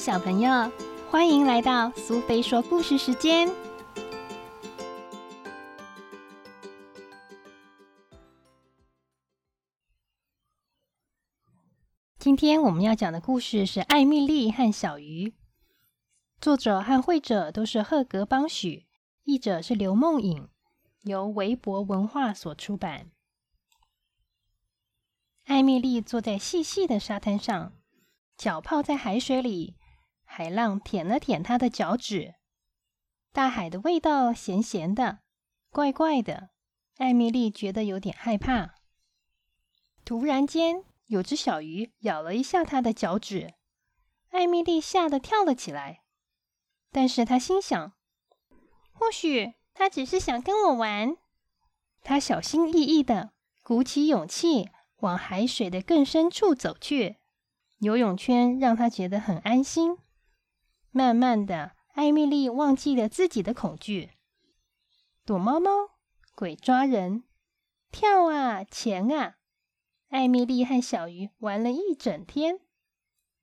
小朋友，欢迎来到苏菲说故事时间。今天我们要讲的故事是《艾米丽和小鱼》，作者和绘者都是赫格邦许，译者是刘梦颖，由维博文化所出版。艾米丽坐在细细的沙滩上，脚泡在海水里。海浪舔了舔她的脚趾，大海的味道咸咸的，怪怪的。艾米丽觉得有点害怕。突然间，有只小鱼咬了一下她的脚趾，艾米丽吓得跳了起来。但是她心想，或许它只是想跟我玩。她小心翼翼的鼓起勇气往海水的更深处走去。游泳圈让她觉得很安心。慢慢的，艾米丽忘记了自己的恐惧，躲猫猫、鬼抓人、跳啊、潜啊。艾米丽和小鱼玩了一整天，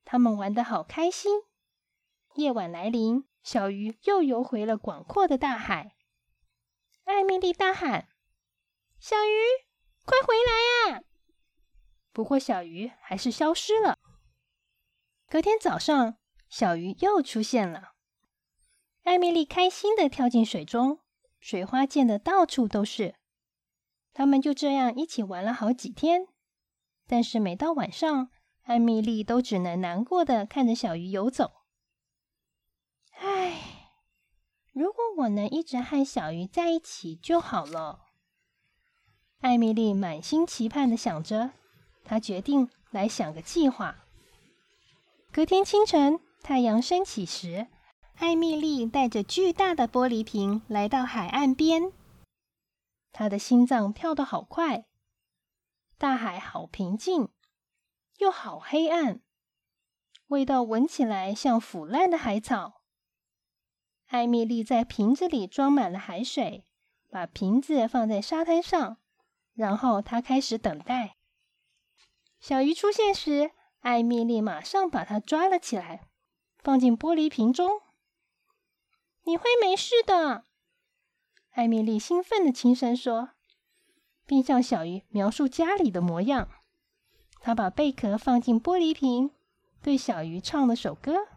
他们玩得好开心。夜晚来临，小鱼又游回了广阔的大海。艾米丽大喊：“小鱼，快回来呀！”不过，小鱼还是消失了。隔天早上。小鱼又出现了，艾米丽开心的跳进水中，水花溅得到处都是。他们就这样一起玩了好几天，但是每到晚上，艾米丽都只能难过的看着小鱼游走。唉，如果我能一直和小鱼在一起就好了。艾米丽满心期盼的想着，她决定来想个计划。隔天清晨。太阳升起时，艾米丽带着巨大的玻璃瓶来到海岸边。她的心脏跳得好快。大海好平静，又好黑暗，味道闻起来像腐烂的海草。艾米丽在瓶子里装满了海水，把瓶子放在沙滩上，然后她开始等待。小鱼出现时，艾米丽马上把它抓了起来。放进玻璃瓶中，你会没事的。艾米丽兴奋的轻声说，并向小鱼描述家里的模样。她把贝壳放进玻璃瓶，对小鱼唱了首歌，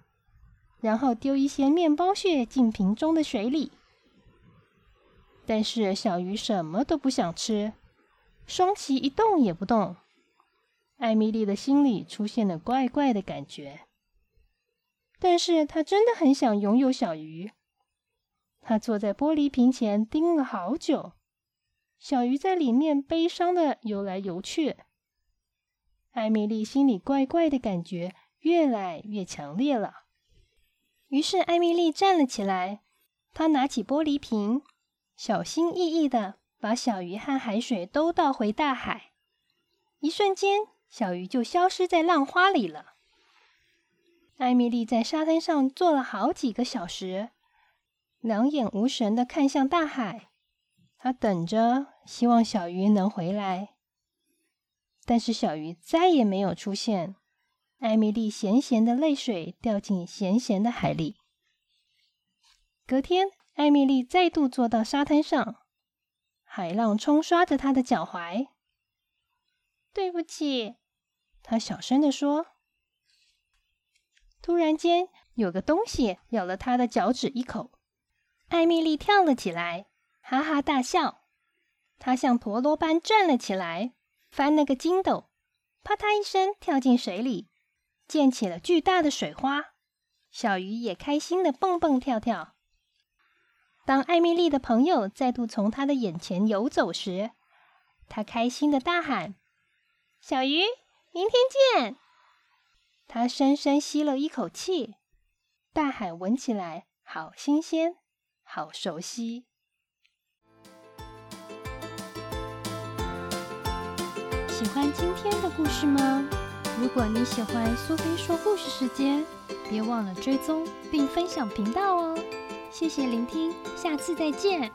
然后丢一些面包屑进瓶中的水里。但是小鱼什么都不想吃，双鳍一动也不动。艾米丽的心里出现了怪怪的感觉。但是他真的很想拥有小鱼。他坐在玻璃瓶前盯了好久，小鱼在里面悲伤的游来游去。艾米丽心里怪怪的感觉越来越强烈了。于是艾米丽站了起来，她拿起玻璃瓶，小心翼翼的把小鱼和海水都倒回大海。一瞬间，小鱼就消失在浪花里了。艾米丽在沙滩上坐了好几个小时，两眼无神的看向大海。她等着，希望小鱼能回来。但是小鱼再也没有出现。艾米丽咸咸的泪水掉进咸咸的海里。隔天，艾米丽再度坐到沙滩上，海浪冲刷着她的脚踝。对不起，她小声的说。突然间，有个东西咬了她的脚趾一口，艾米丽跳了起来，哈哈大笑。她像陀螺般转了起来，翻了个筋斗，啪嗒一声跳进水里，溅起了巨大的水花。小鱼也开心的蹦蹦跳跳。当艾米丽的朋友再度从她的眼前游走时，她开心的大喊：“小鱼，明天见！”他深深吸了一口气，大海闻起来好新鲜，好熟悉。喜欢今天的故事吗？如果你喜欢苏菲说故事时间，别忘了追踪并分享频道哦！谢谢聆听，下次再见。